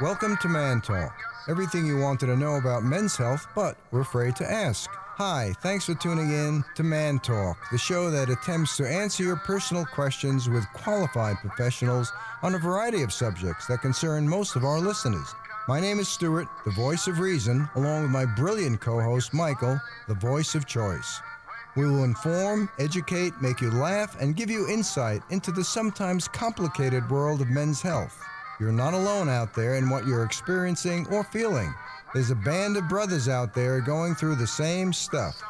Welcome to Man Talk. Everything you wanted to know about men's health, but we're afraid to ask. Hi, thanks for tuning in to Man Talk, the show that attempts to answer your personal questions with qualified professionals on a variety of subjects that concern most of our listeners. My name is Stuart, the voice of reason, along with my brilliant co host Michael, the voice of choice. We will inform, educate, make you laugh, and give you insight into the sometimes complicated world of men's health. You're not alone out there in what you're experiencing or feeling. There's a band of brothers out there going through the same stuff.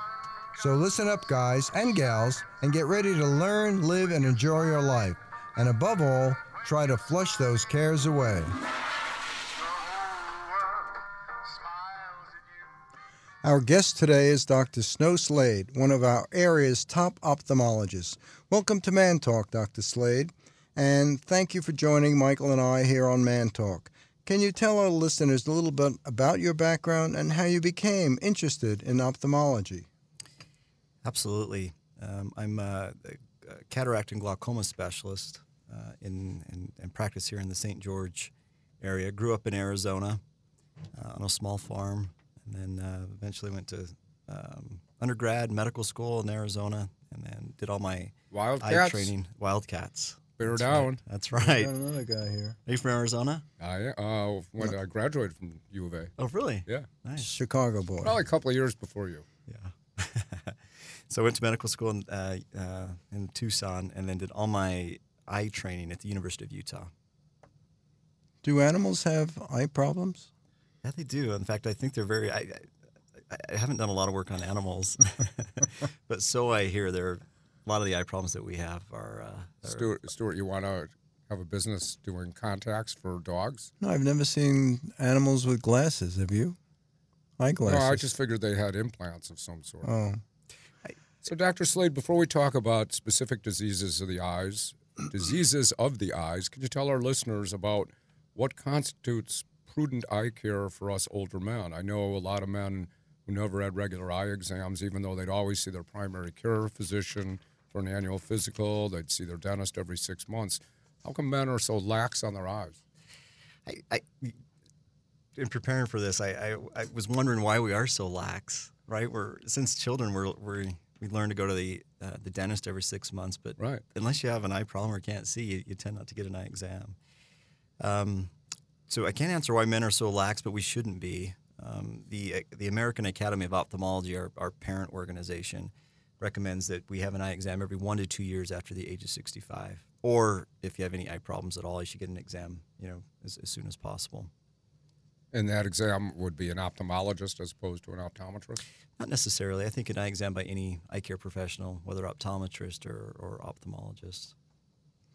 So listen up, guys and gals, and get ready to learn, live, and enjoy your life. And above all, try to flush those cares away. Our guest today is Dr. Snow Slade, one of our area's top ophthalmologists. Welcome to Man Talk, Dr. Slade, and thank you for joining Michael and I here on Man Talk. Can you tell our listeners a little bit about your background and how you became interested in ophthalmology? Absolutely. Um, I'm a, a, cataract and glaucoma specialist uh, in, in, in, practice here in the St. George area. Grew up in Arizona uh, on a small farm and then uh, eventually went to um, undergrad medical school in Arizona, and then did all my Wildcats eye training. Wildcats. Bear That's down. Right. That's right. Got another guy here. Are you from Arizona? I uh, when I graduated from U of A. Oh, really? Yeah. Nice. Chicago boy. Probably a couple of years before you. Yeah. so I went to medical school in, uh, uh, in Tucson, and then did all my eye training at the University of Utah. Do animals have eye problems? Yeah, they do. In fact, I think they're very. I, I, I haven't done a lot of work on animals, but so I hear there. A lot of the eye problems that we have are. Uh, are Stuart, Stuart, you want to have a business doing contacts for dogs? No, I've never seen animals with glasses. Have you? Eyeglasses. No, I just figured they had implants of some sort. Oh. So, Dr. Slade, before we talk about specific diseases of the eyes, diseases of the eyes, could you tell our listeners about what constitutes prudent eye care for us older men. I know a lot of men who never had regular eye exams, even though they'd always see their primary care physician for an annual physical, they'd see their dentist every six months. How come men are so lax on their eyes? I, I in preparing for this, I, I, I, was wondering why we are so lax. Right, we're since children, we're, we're we learn to go to the uh, the dentist every six months, but right. unless you have an eye problem or can't see, you, you tend not to get an eye exam. Um, so I can't answer why men are so lax, but we shouldn't be. Um, the the American Academy of Ophthalmology, our, our parent organization, recommends that we have an eye exam every one to two years after the age of 65. Or if you have any eye problems at all, you should get an exam, you know, as, as soon as possible. And that exam would be an ophthalmologist as opposed to an optometrist? Not necessarily. I think an eye exam by any eye care professional, whether optometrist or, or ophthalmologist.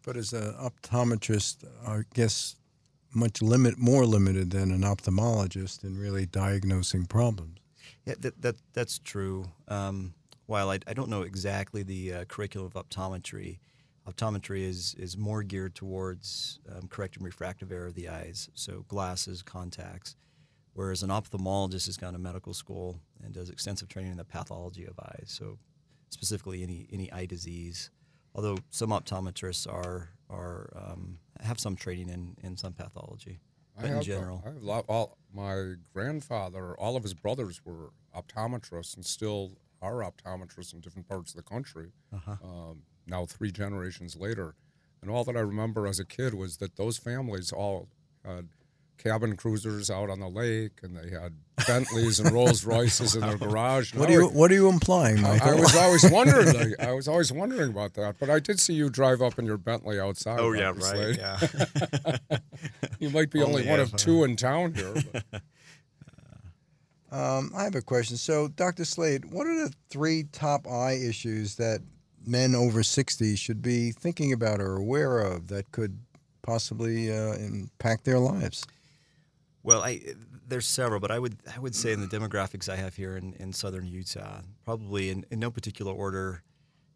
But as an optometrist, I guess much limit more limited than an ophthalmologist in really diagnosing problems. Yeah, that, that that's true. Um, while I, I don't know exactly the uh, curriculum of optometry, optometry is is more geared towards um, correcting refractive error of the eyes, so glasses, contacts. Whereas an ophthalmologist has gone to medical school and does extensive training in the pathology of eyes, so specifically any any eye disease. Although some optometrists are are um, have some training in, in some pathology. But I have, in general, I have all, my grandfather, all of his brothers were optometrists and still are optometrists in different parts of the country. uh-huh. Um, now, three generations later. And all that I remember as a kid was that those families all had cabin cruisers out on the lake, and they had Bentleys and Rolls Royces in their garage. What are you What are you implying, Michael? I, I was always wondering. I, I, was always wondering about that. But I did see you drive up in your Bentley outside. Oh yeah, right. Yeah. you might be only, only one of two in town here. Um, I have a question. So, Dr. Slade, what are the three top eye issues that men over 60 should be thinking about or aware of that could possibly uh, impact their lives? Well, I, there's several, but I would I would say in the demographics I have here in, in southern Utah, probably in, in no particular order,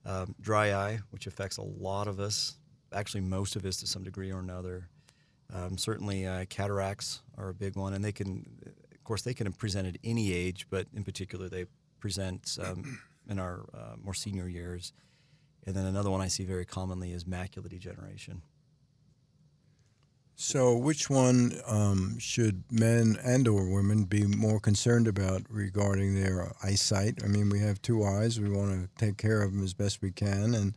um, dry eye, which affects a lot of us, actually most of us to some degree or another. Um, certainly, uh, cataracts are a big one, and they can, of course, they can present at any age, but in particular, they present um, in our uh, more senior years. And then another one I see very commonly is macular degeneration. So, which one um, should men and or women be more concerned about regarding their eyesight? I mean, we have two eyes. We want to take care of them as best we can and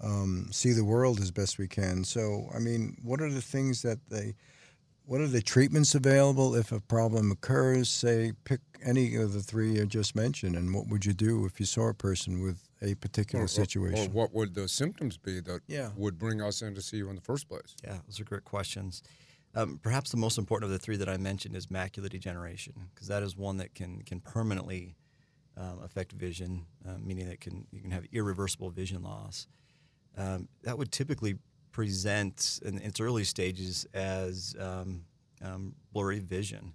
um, see the world as best we can. So, I mean, what are the things that they what are the treatments available if a problem occurs? Say, pick any of the three I just mentioned, and what would you do if you saw a person with a particular Or- or- situation? Or, what would the symptoms be that Yeah. would bring us in to see you in the first place? Yeah, those are great questions. Um, perhaps the most important of the three that I mentioned is macular degeneration, because that is one that can can permanently um, affect vision, uh, meaning that can you can have irreversible vision loss. Um, that would typically present in its early stages as um, um, blurry vision.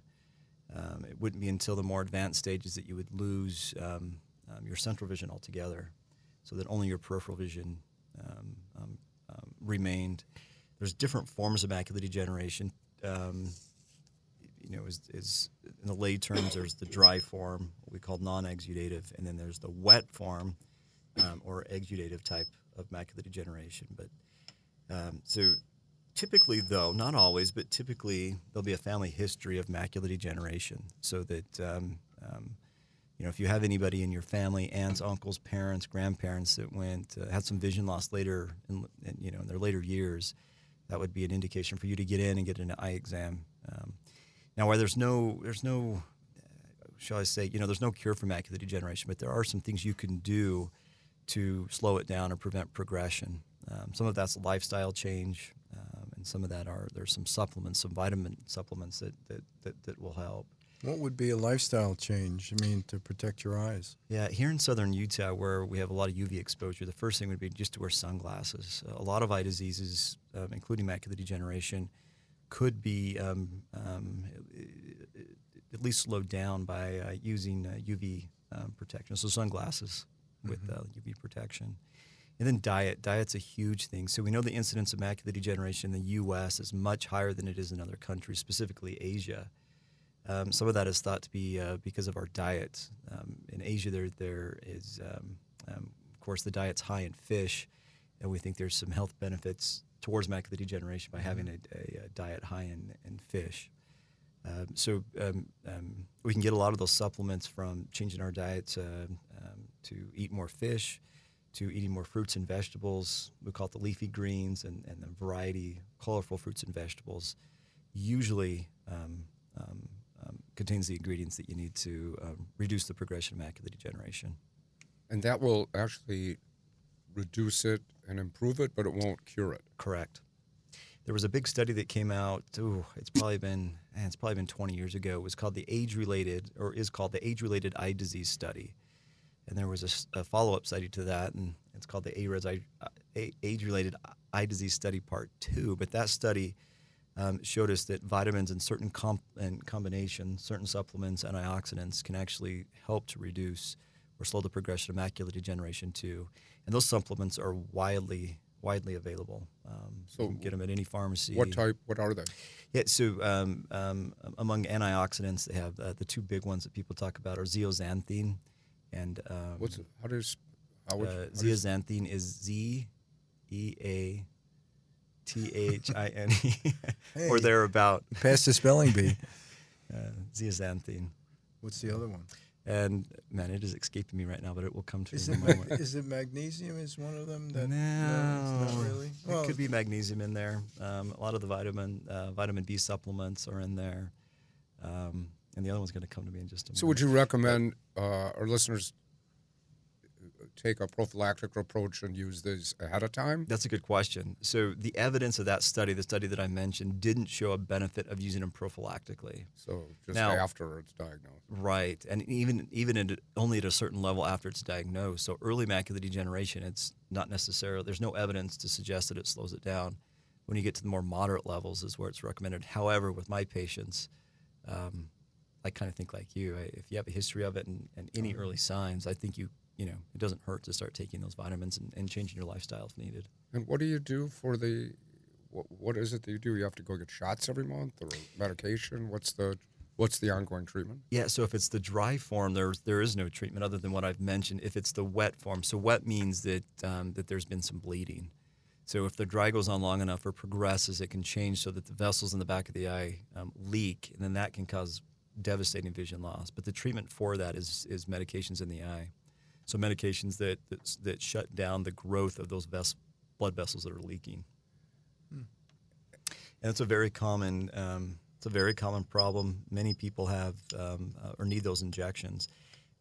Um, it wouldn't be until the more advanced stages that you would lose um, um, your central vision altogether, so that only your peripheral vision um, remained. There's different forms of macular degeneration. You know, is, is in the lay terms, there's the dry form, what we call non-exudative, and then there's the wet form, or exudative type of macular degeneration. But um, so typically, though, not always, but typically there'll be a family history of macular degeneration, so that um, um, you know if you have anybody in your family, aunts, uncles, parents, grandparents that went uh, had some vision loss later, in, in, you know, in their later years, that would be an indication for you to get in and get an eye exam. Um, now, where there's no there's no shall I say, you know, there's no cure for macular degeneration, but there are some things you can do to slow it down or prevent progression. Um, some of that's lifestyle change, um, and some of that are there's some supplements, some vitamin supplements that that, that, that will help. What would be a lifestyle change? I mean, to protect your eyes. Yeah, here in southern Utah, where we have a lot of UV exposure, the first thing would be just to wear sunglasses. A lot of eye diseases, um, including macular degeneration, could be um, um, at least slowed down by uh, using uh, UV um, protection. So sunglasses with uh, UV protection. And then diet. Diet's a huge thing. So we know the incidence of macular degeneration in the U.S. is much higher than it is in other countries, specifically Asia. Um, some of that is thought to be uh, because of our diet. Um, in Asia, there there is, um, um, of course, the diet's high in fish, and we think there's some health benefits towards macular degeneration by having a, a, a diet high in, in fish. Um, so um, um, we can get a lot of those supplements from changing our diets uh, to eat more fish, to eating more fruits and vegetables. We call it the leafy greens and, and the variety, colorful fruits and vegetables. Usually um, um, um, contains the ingredients that you need to um, reduce the progression of macular degeneration. And that will actually reduce it and improve it, but it won't cure it. Correct. There was a big study that came out. Ooh, it's probably been it's probably been 20 years ago. It was called the age-related, or is called the age-related eye disease study, and there was a follow-up study to that, and it's called the age-related eye disease study part two. But that study um, showed us that vitamins and certain comp- and combinations, certain supplements, antioxidants can actually help to reduce or slow the progression of macular degeneration too. And those supplements are widely widely available. Um, so So you can get them at any pharmacy. What type? What are they? Yeah, so um, um, among antioxidants, they have uh, the two big ones that people talk about are zeaxanthin and um, What's? How does? How would, uh, how does- zeaxanthin is Z E A T H I N E or thereabout. Pass the spelling bee. Uh, zeaxanthin. What's the other one? And man, it is escaping me right now, but it will come to Is me in a moment. is it magnesium? Is one of them that? no, it's not really. It could be magnesium in there. Um, a lot of the vitamin uh, vitamin B supplements are in there, um, and the other one's going to come to me in just a minute. so would you recommend uh, our listeners take a prophylactic approach and use these ahead of time? That's a good question. So the evidence of that study, the study that I mentioned, didn't show a benefit of using them prophylactically. So just Now- after it's diagnosed. Right, and even even at, only at a certain level after it's diagnosed. So early macular degeneration, it's not necessarily. There's no evidence to suggest that it slows it down. When you get to the more moderate levels, is where it's recommended. However, with my patients, um, I kind of think like you. I, if you have a history of it and, and any early signs, I think you you know it doesn't hurt to start taking those vitamins and, and changing your lifestyle if needed. And what do you do for the? What, what is it that you do? You have to go get shots every month or medication? What's the What's the ongoing treatment? Yeah, so if it's the dry form, there's there is no treatment other than what I've mentioned. If it's the wet form, so wet means that um, that there's been some bleeding. So if the dry goes on long enough or progresses, it can change so that the vessels in the back of the eye um, leak, and then that can cause devastating vision loss. But the treatment for that is is medications in the eye. So medications that that, that shut down the growth of those ves- blood vessels that are leaking. And it's a very common um, it's a very common problem. Many people have um, uh, or need those injections.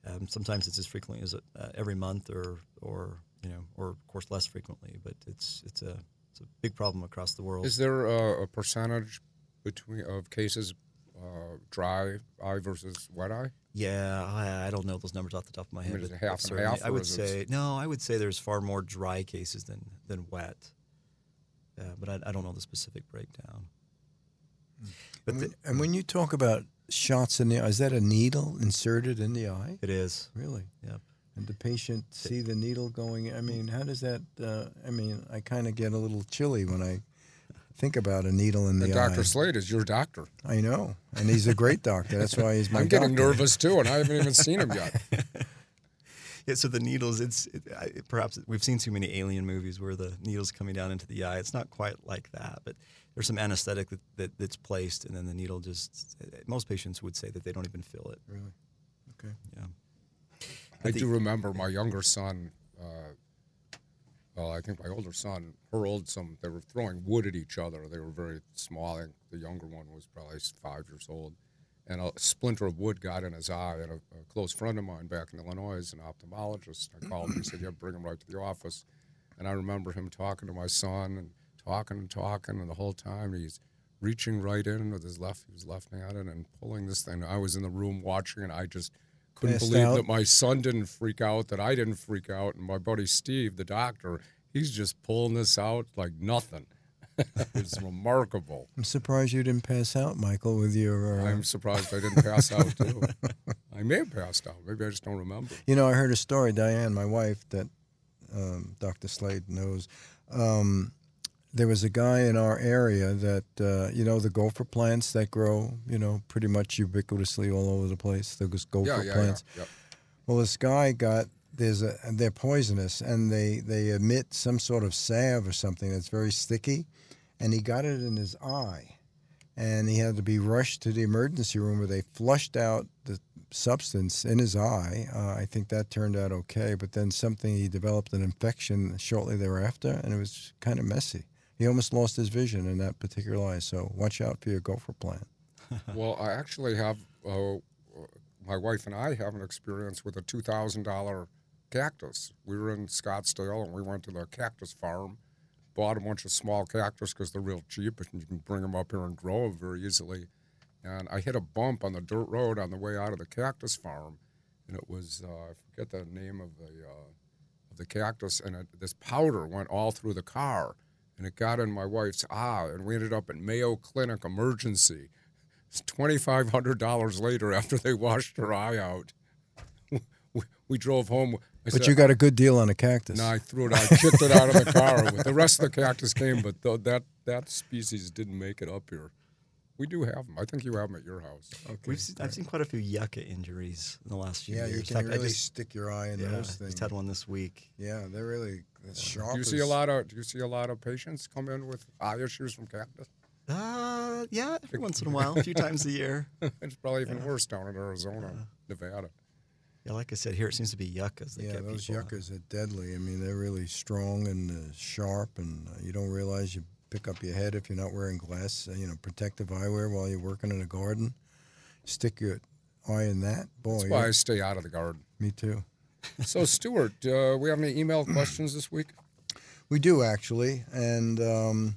Um, sometimes it's as frequently as uh, every month, or or you know, or of course less frequently. But it's it's a it's a big problem across the world. Is there a, a percentage between of cases uh, dry eye versus wet eye? Yeah, I, I don't know those numbers off the top of my head. mean, is it half and half, I would is it- say no. I would say there's far more dry cases than than wet. Uh, but I, I don't know the specific breakdown. But And the, when, and when you talk about shots in the eye, is that a needle inserted in the eye? it is. Really? Yep. And the patient see the needle going? I mean, how does that? Uh, I mean, I kind of get a little chilly when I think about a needle in the And eye. Dr. Slade is your doctor. I know, and he's a great doctor. That's why he's my I'm getting doctor. nervous too, and I haven't even seen him yet. Yeah, so the needles, it's it, I, perhaps we've seen too many alien movies where the needle's coming down into the eye. It's not quite like that, but there's some anesthetic that, that, that's placed, and then the needle just. Most patients would say that they don't even feel it. Really? Okay. Yeah. I the- do remember my younger son. Uh, well, I think my older son hurled some. They were throwing wood at each other. They were very small. I think the younger one was probably five years old, and a splinter of wood got in his eye. And a, a close friend of mine back in Illinois is an ophthalmologist. I called him. He said, "Yeah, bring him right to the office." And I remember him talking to my son and talking and talking, and the whole time he's reaching right in with his left, he was left-handed, and pulling this thing. I was in the room watching, and I just couldn't Passed believe out? that my son didn't freak out, that I didn't freak out, and my buddy Steve, the doctor, he's just pulling this out like nothing. it's remarkable. I'm surprised you didn't pass out, Michael, with your. Uh, I'm surprised I didn't pass out too. I may have passed out. Maybe I just don't remember. You know, I heard a story, Diane, my wife, that um, Dr. Slade knows. Um, there was a guy in our area that, uh, you know, the gopher plants that grow, you know, pretty much ubiquitously all over the place. Those gopher Yeah, yeah, plants. yeah. Well, this guy got there's a they're poisonous and they they emit some sort of salve or something that's very sticky, and he got it in his eye, and he had to be rushed to the emergency room where they flushed out the substance in his eye. Uh, I think that turned out okay, but then something he developed an infection shortly thereafter, and it was kind of messy. He almost lost his vision in that particular eye. So watch out for your gopher plant. Well, I actually have, uh, my wife and I have an experience with a $2,000 cactus. We were in Scottsdale and we went to the cactus farm, bought a bunch of small cactus because they're real cheap and you can bring them up here and grow them very easily. And I hit a bump on the dirt road on the way out of the cactus farm, and it was, uh, I forget the name of the, uh, of the cactus, and it, this powder went all through the car. And it got in my wife's eye, and we ended up at Mayo Clinic emergency. It's twenty five hundred dollars later after they washed her eye out. We, we drove home. I But said, you got a good deal on a cactus. No, I threw it. I kicked it out of the car. The rest of the cactus came, but th- that that species didn't make it up here. We do have them. I think you have them at your house. We've seen, I've seen quite a few yucca injuries in the last few yeah, years. you can fact, I really just, stick your eye in yeah, those things. just had one this week. Yeah, they're really it's sharp. Do you see a lot of Do you see a lot of patients come in with eye issues from cactus? Uh, yeah, every once in a while, a few times a year. it's probably even worse down in Arizona, Nevada. Yeah, like I said, here it seems to be yuccas. That Yeah, get those people. yuccas are deadly. I mean, they're really strong and uh, sharp, and uh, you don't realize you pick up your head if you're not wearing glass, uh, you know, protective eyewear while you're working in a garden. Stick your eye in that, boy. That's why I stay out of the garden. Me too. So, Stuart, uh, we have any email questions this week? We do actually, and um,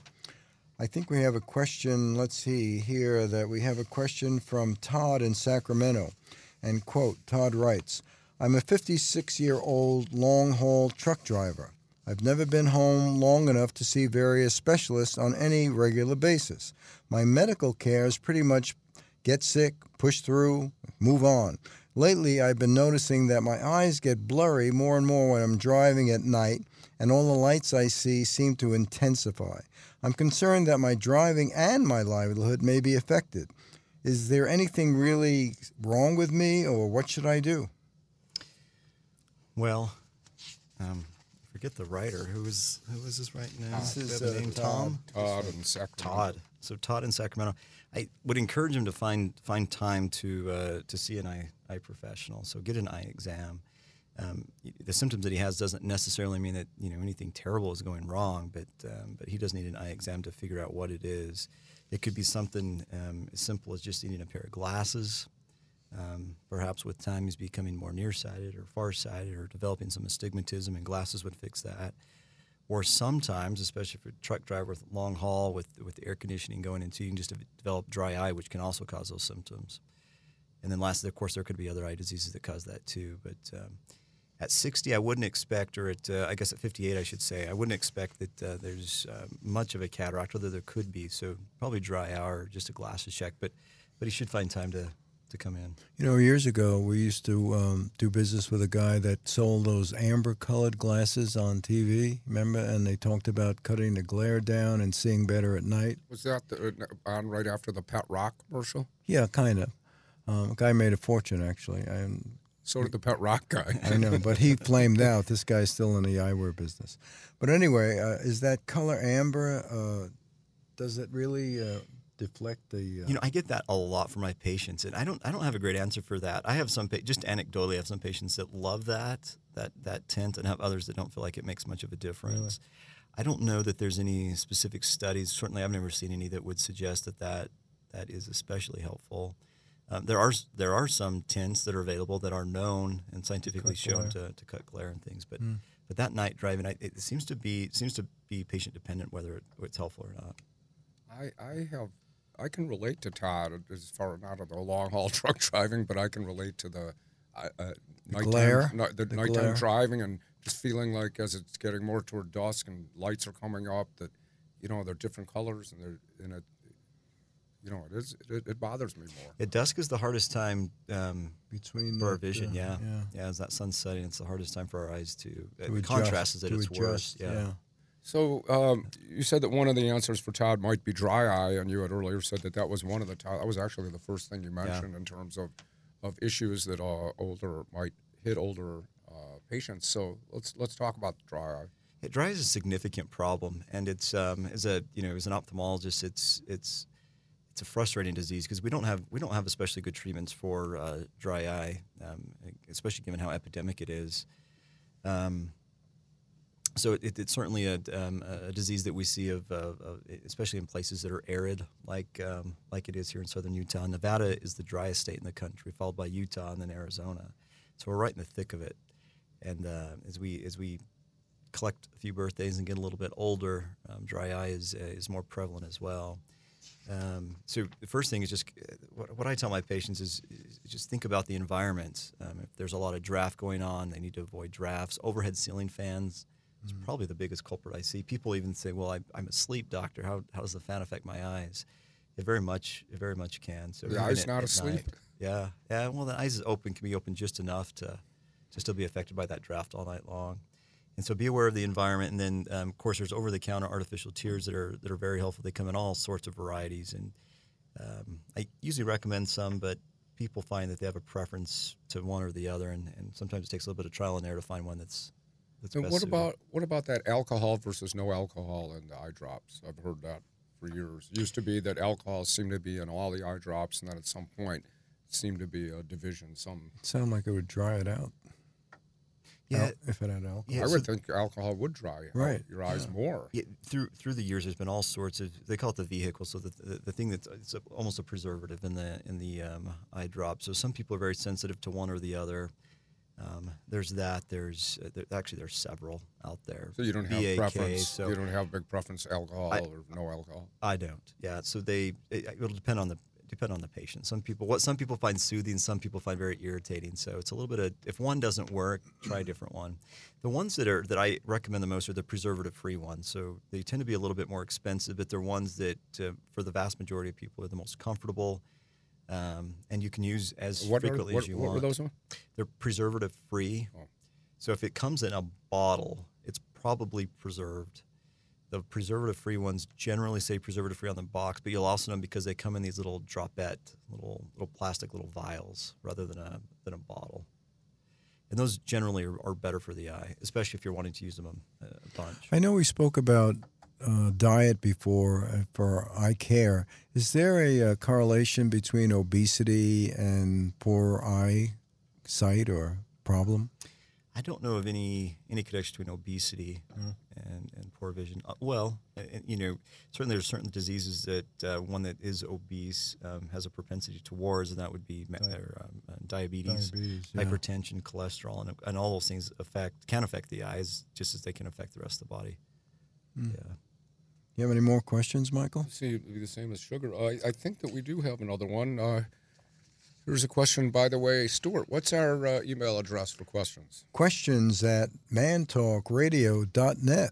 I think we have a question. Let's see here that we have a question from Todd in Sacramento, and quote Todd writes, "I'm a 56 year old long haul truck driver. I've never been home long enough to see various specialists on any regular basis. My medical care is pretty much get sick, push through, move on. Lately, I've been noticing that my eyes get blurry more and more when I'm driving at night, and all the lights I see seem to intensify. I'm concerned that my driving and my livelihood may be affected. Is there anything really wrong with me, or what should I do? Well, um, forget the writer. Who was who was this right now? This is, have uh, name? Todd. Tom. Todd and Sacramento. Todd. So Todd in Sacramento. I would encourage him to find find time to uh, to see an eye eye professional. So get an eye exam. Um, the symptoms that he has doesn't necessarily mean that you know anything terrible is going wrong, but um, but he does need an eye exam to figure out what it is. It could be something um, as simple as just needing a pair of glasses. Um, perhaps with time he's becoming more nearsighted or farsighted or developing some astigmatism, and glasses would fix that or sometimes, especially for a truck driver with long haul with with air conditioning going into, you can just develop dry eye, which can also cause those symptoms. And then lastly, of course, there could be other eye diseases that cause that too. But um, at 60, I wouldn't expect, or at uh, I guess at 58, I should say, I wouldn't expect that uh, there's uh, much of a cataract, although there could be. So probably dry eye or just a glasses check. But but he should find time to to come in. You know, years ago, we used to um, do business with a guy that sold those amber colored glasses on TV, remember? And they talked about cutting the glare down and seeing better at night. Was that the, uh, on right after the Pet Rock commercial? Yeah, kind of. Um, a guy made a fortune, actually. And So did the Pet Rock guy. I know, but he flamed out. This guy's still in the eyewear business. But anyway, uh, is that color amber? Uh, does it really uh, deflect the? Uh, You know, I get that a lot from my patients, and I don't. I don't have a great answer for that. I have some, pa- just anecdotally, I have some patients that love that that that tint, and have others that don't feel like it makes much of a difference. I don't know that there's any specific studies. Certainly, I've never seen any that would suggest that that, that is especially helpful. Um, there are there are some tints that are available that are known and scientifically Cut shown to, to cut glare and things, but Hmm. but that night driving, I, it seems to be seems to be patient dependent whether it, it's helpful or not. I, I have I can relate to Todd as far not of the long haul truck driving, but I can relate to the uh, uh, nighttime, glare? ni- the, The nighttime glare? driving and just feeling like as it's getting more toward dusk and lights are coming up that you know they're different colors and they're in it. You know, it is it, it bothers me more. Yeah, dusk is the hardest time um, between for our vision. uh, yeah. yeah. yeah, As that sun's setting, it's the hardest time for our eyes to. Uh, To the adjust- contrast is at to its adjust, worst. Yeah. So um, you said that one of the answers for Todd might be dry eye, and you had earlier said that that was one of the. That was actually the first thing you mentioned in terms of of issues that uh, older might hit older uh, patients. So let's let's talk about dry eye. Yeah, dry eye is a significant problem, and it's um, as a you know as an ophthalmologist, it's it's it's a frustrating disease because we don't have we don't have especially good treatments for uh, dry eye, um, especially given how epidemic it is. Um, so it, it's certainly a, um, a disease that we see of, uh, especially in places that are arid, like um, like it is here in southern Utah. Nevada is the driest state in the country, followed by Utah and then Arizona. So we're right in the thick of it. And uh, as we as we collect a few birthdays and get a little bit older, um, dry eye is uh, is more prevalent as well. Um, so the first thing is just uh, what, what I tell my patients is, is just think about the environment. Um, if there's a lot of draft going on, they need to avoid drafts. Overhead ceiling fans is probably the biggest culprit I see. People even say, "Well, I, I'm a sleep doctor. How, how does the fan affect my eyes?" It very much it very much can. So The eye's at- not asleep? night- yeah, yeah. Well, the eyes is open can be open just enough to to still be affected by that draft all night long. And so be aware of the environment. And then, um, of course, there's over-the-counter artificial tears that are that are very helpful. They come in all sorts of varieties, and um, I usually recommend some, but people find that they have a preference to one or the other, and, and sometimes it takes a little bit of trial and error to find one that's that's And best what suited. about what about that alcohol versus no alcohol in the eye drops? I've heard that for years. It used to be that alcohol seemed to be in all the eye drops, and then at some point it seemed to be a division. Some Sound like it would dry it out. Yeah, Al- if it had alcohol. yeah. I so- would think alcohol would dry Right, your eyes more. Yeah, through through the years, there's been all sorts of. They call it the vehicle, so the the, the thing that's it's a, almost a preservative in the in the um, eye drop. So some people are very sensitive to one or the other. Um, there's that. There's uh, there, actually there's several out there. So you don't have BAK, preference. So you don't have big preference alcohol I- or no alcohol. I don't. Yeah. So they it, it'll depend on the depend on the patient. Some people what some people find soothing, some people find very irritating. So it's a little bit of if one doesn't work, try a different one. The ones that are that I recommend the most are the preservative free ones. So they tend to be a little bit more expensive, but they're ones that uh, for the vast majority of people are the most comfortable. Um, and you can use as What, are, frequently what, as you what want. were those ones? They're preservative free. Oh. So if it comes in a bottle, it's probably preserved. The preservative free ones generally say preservative free on the box, but you'll also know because they come in these little dropette, little little plastic little vials rather than a than a bottle. and those generally are, are better for the eye, especially if you're wanting to use them a, a bunch. I know we spoke about uh, diet before uh, for eye care. Is there a, uh correlation between obesity and poor eye sight or problem? I don't know of any any connection between obesity and, and poor vision. Uh, well, uh, you know, certainly there's certain diseases that uh, one that is obese um, has a propensity towards, and that would be ma- or, um, uh, diabetes, Diabetes, yeah. hypertension, cholesterol, and, and all those things affect can affect the eyes just as they can affect the rest of the body. Hmm. Yeah. You have any more questions, Michael? See, it'd be the same as sugar. I, I think that we do have another one. Uh, here's a question, by the way. Stuart, what's our uh, email address for questions? Questions at mantalkradio.net.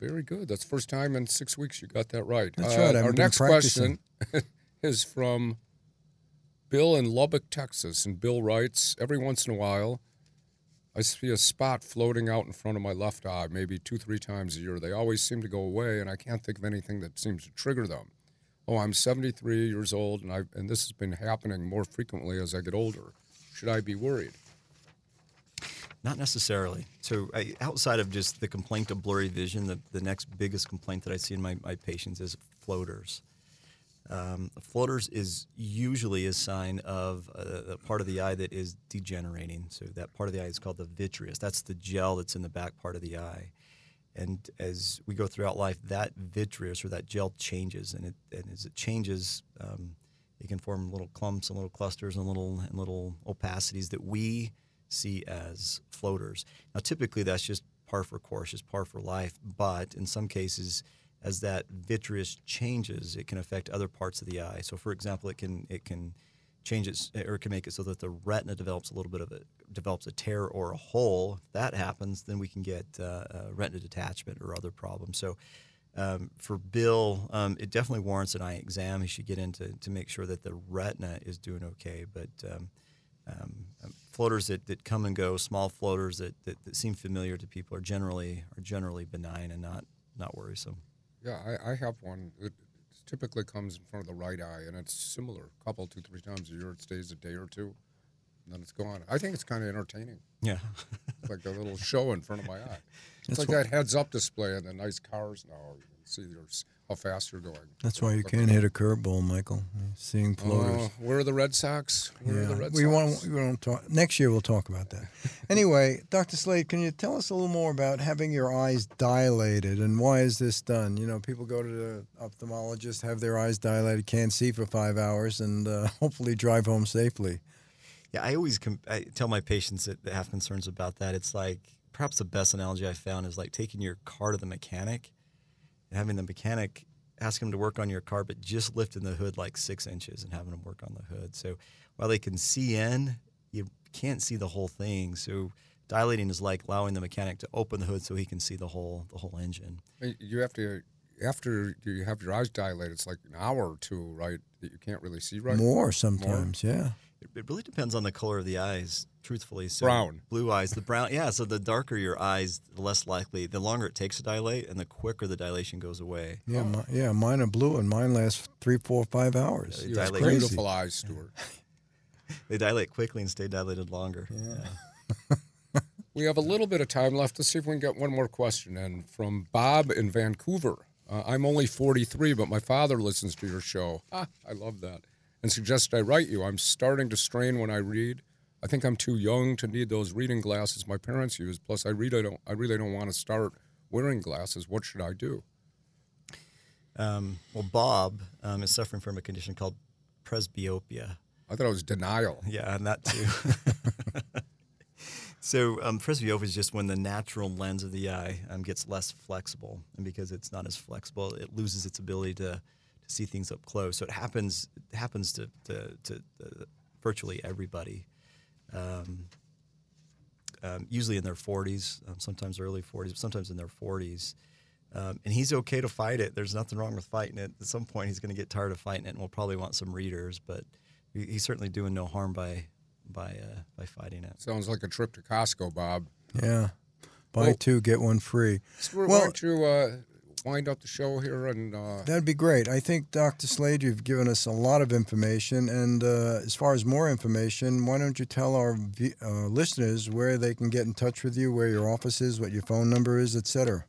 Very good. That's the first time in six weeks you got that right. Uh, That's right, I've our next practicing. question is from Bill in Lubbock, Texas. And Bill writes Every once in a while, I see a spot floating out in front of my left eye, maybe two, three times a year. They always seem to go away, and I can't think of anything that seems to trigger them. Oh, I'm 73 years old, and, I, and this has been happening more frequently as I get older. Should I be worried? Not necessarily. So, I, outside of just the complaint of blurry vision, the, the next biggest complaint that I see in my, my patients is floaters. Um, floaters is usually a sign of a, a part of the eye that is degenerating. So, that part of the eye is called the vitreous. That's the gel that's in the back part of the eye. And as we go throughout life, that vitreous or that gel changes, and, it, and as it changes, um, it can form little clumps and little clusters and little and little opacities that we see as floaters. Now, typically, that's just par for course, just par for life. But in some cases, as that vitreous changes, it can affect other parts of the eye. So, for example, it can it can change it or it can make it so that the retina develops a little bit of a develops a tear or a hole. If that happens, then we can get uh, uh, retina detachment or other problems. So. Um, for Bill, um, it definitely warrants an eye exam. He should get in to, to make sure that the retina is doing okay. But um, um, um, floaters that, that come and go, small floaters that, that, that seem familiar to people, are generally are generally benign and not not worrisome. Yeah, I, I have one. It typically comes in front of the right eye, and it's similar. A couple, two, three times a year. It stays a day or two, and then it's gone. I think it's kind of entertaining. Yeah, It's like a little show in front of my eye. It's That's like that heads-up display in the nice cars now. You can see your, how fast you're going. That's why you can't hit a curveball, Michael. Seeing floaters. Oh, where are the Red Sox? Where are the Red we Sox? want we want to talk next year. We'll talk about that. anyway, Dr. Slade, can you tell us a little more about having your eyes dilated and why is this done? You know, people go to the ophthalmologist, have their eyes dilated, can't see for five hours, and uh, hopefully drive home safely. yeah. I always com- I tell my patients that, that have concerns about that. It's like perhaps the best analogy I found is like taking your car to the mechanic and having the mechanic ask him to work on your car, but just lifting the hood like six inches and having him work on the hood. So while they can see in, you can't see the whole thing. So dilating is like allowing the mechanic to open the hood so he can see the whole the whole engine. You have to, after you have your eyes dilated, it's like an hour or two, right? That you can't really see right. More sometimes, yeah. It, it really depends on the color of the eyes, truthfully. So Brown. Blue eyes, the brown, yeah. So the darker your eyes, the less likely, the longer it takes to dilate, and the quicker the dilation goes away. Yeah, mi- yeah. Mine are blue, and mine last three, four, five hours. Yeah, You dilate. Crazy. beautiful eyes, Stuart. They dilate quickly and stay dilated longer. Yeah. We have a little bit of time left. Let's see if we can get one more question in from Bob in Vancouver. Uh, I'm only 43, but my father listens to your show. Ah, I love that. And suggests I write you. I'm starting to strain when I read. I think I'm too young to need those reading glasses my parents used. Plus, I really don't. I really don't want to start wearing glasses. What should I do? Um, well, Bob um, is suffering from a condition called presbyopia. I thought it was denial. Yeah, and that too. so um, presbyopia is just when the natural lens of the eye um, gets less flexible, and because it's not as flexible, it loses its ability to, to see things up close. So it happens it happens to to, to uh, virtually everybody. Um, um, usually in their 40s, um, sometimes early 40s, but sometimes in their 40s. Um, and he's okay to fight it. There's nothing wrong with fighting it. At some point, he's going to get tired of fighting it, and we'll probably want some readers. But he's certainly doing no harm by by uh, by fighting it. Sounds like a trip to Costco, Bob. Yeah. Buy Oh. two, get one free. Stuart, Well- why don't you uh, wind up the show here? And uh, That'd be great. I think, Dr. Slade, you've given us a lot of information. And uh, as far as more information, why don't you tell our v- uh, listeners where they can get in touch with you, where your office is, what your phone number is, et cetera?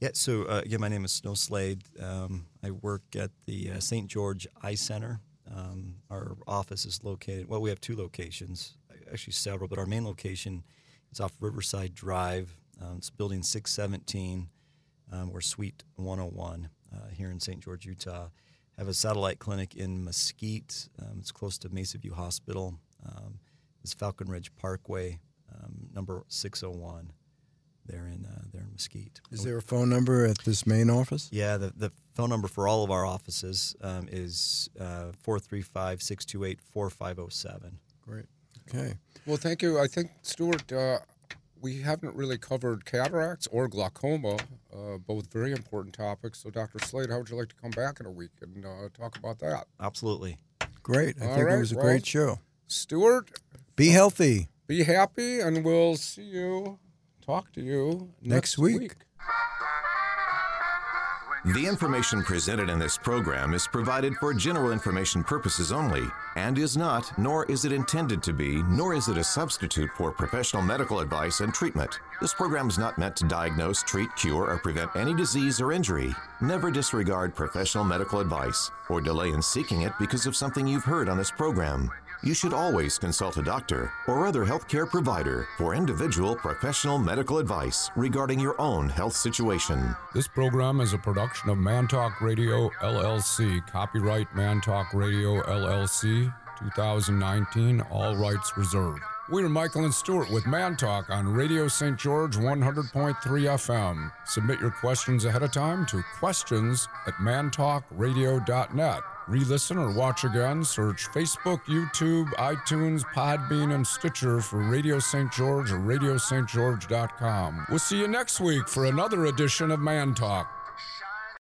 Yeah, so uh, again, my name is Snow Slade. Um, I work at the uh, St. George Eye Center. Um, our office is located, well, we have two locations, actually several, but our main location is off Riverside Drive. Um, it's building 617. Um, we're Suite 101 uh, here in St. George, Utah. Have a satellite clinic in Mesquite. Um, it's close to Mesa View Hospital. Um, it's Falcon Ridge Parkway, um, number 601 there in uh, there in Mesquite. Is there a phone number at this main office? Yeah, the, the phone number for all of our offices um, is uh, 435 628 4507. Great. Okay. well, thank you. I think Stuart, uh, we haven't really covered cataracts or glaucoma, uh, both very important topics. So, Dr. Slade, how would you like to come back in a week and uh, talk about that? Absolutely. Great. I All think right, it was a well- great show. Stuart, Be healthy. be happy, and we'll see you, talk to you Next week. The information presented in this program is provided for general information purposes only and is not, nor is it intended to be, nor is it a substitute for professional medical advice and treatment. This program is not meant to diagnose, treat, cure, or prevent any disease or injury. Never disregard professional medical advice or delay in seeking it because of something you've heard on this program. You should always consult a doctor or other healthcare provider for individual professional medical advice regarding your own health situation. This program is a production of Mantalk Radio LLC. Copyright Mantalk Radio LLC 2019, all rights reserved. We're Michael and Stuart with Mantalk on Radio St. George 100.3 FM. Submit your questions ahead of time to questions at mantalkradio.net. Re listen or watch again, search Facebook, YouTube, iTunes, Podbean, and Stitcher for Radio St. George or radiostgeorge.com. We'll see you next week for another edition of Man Talk.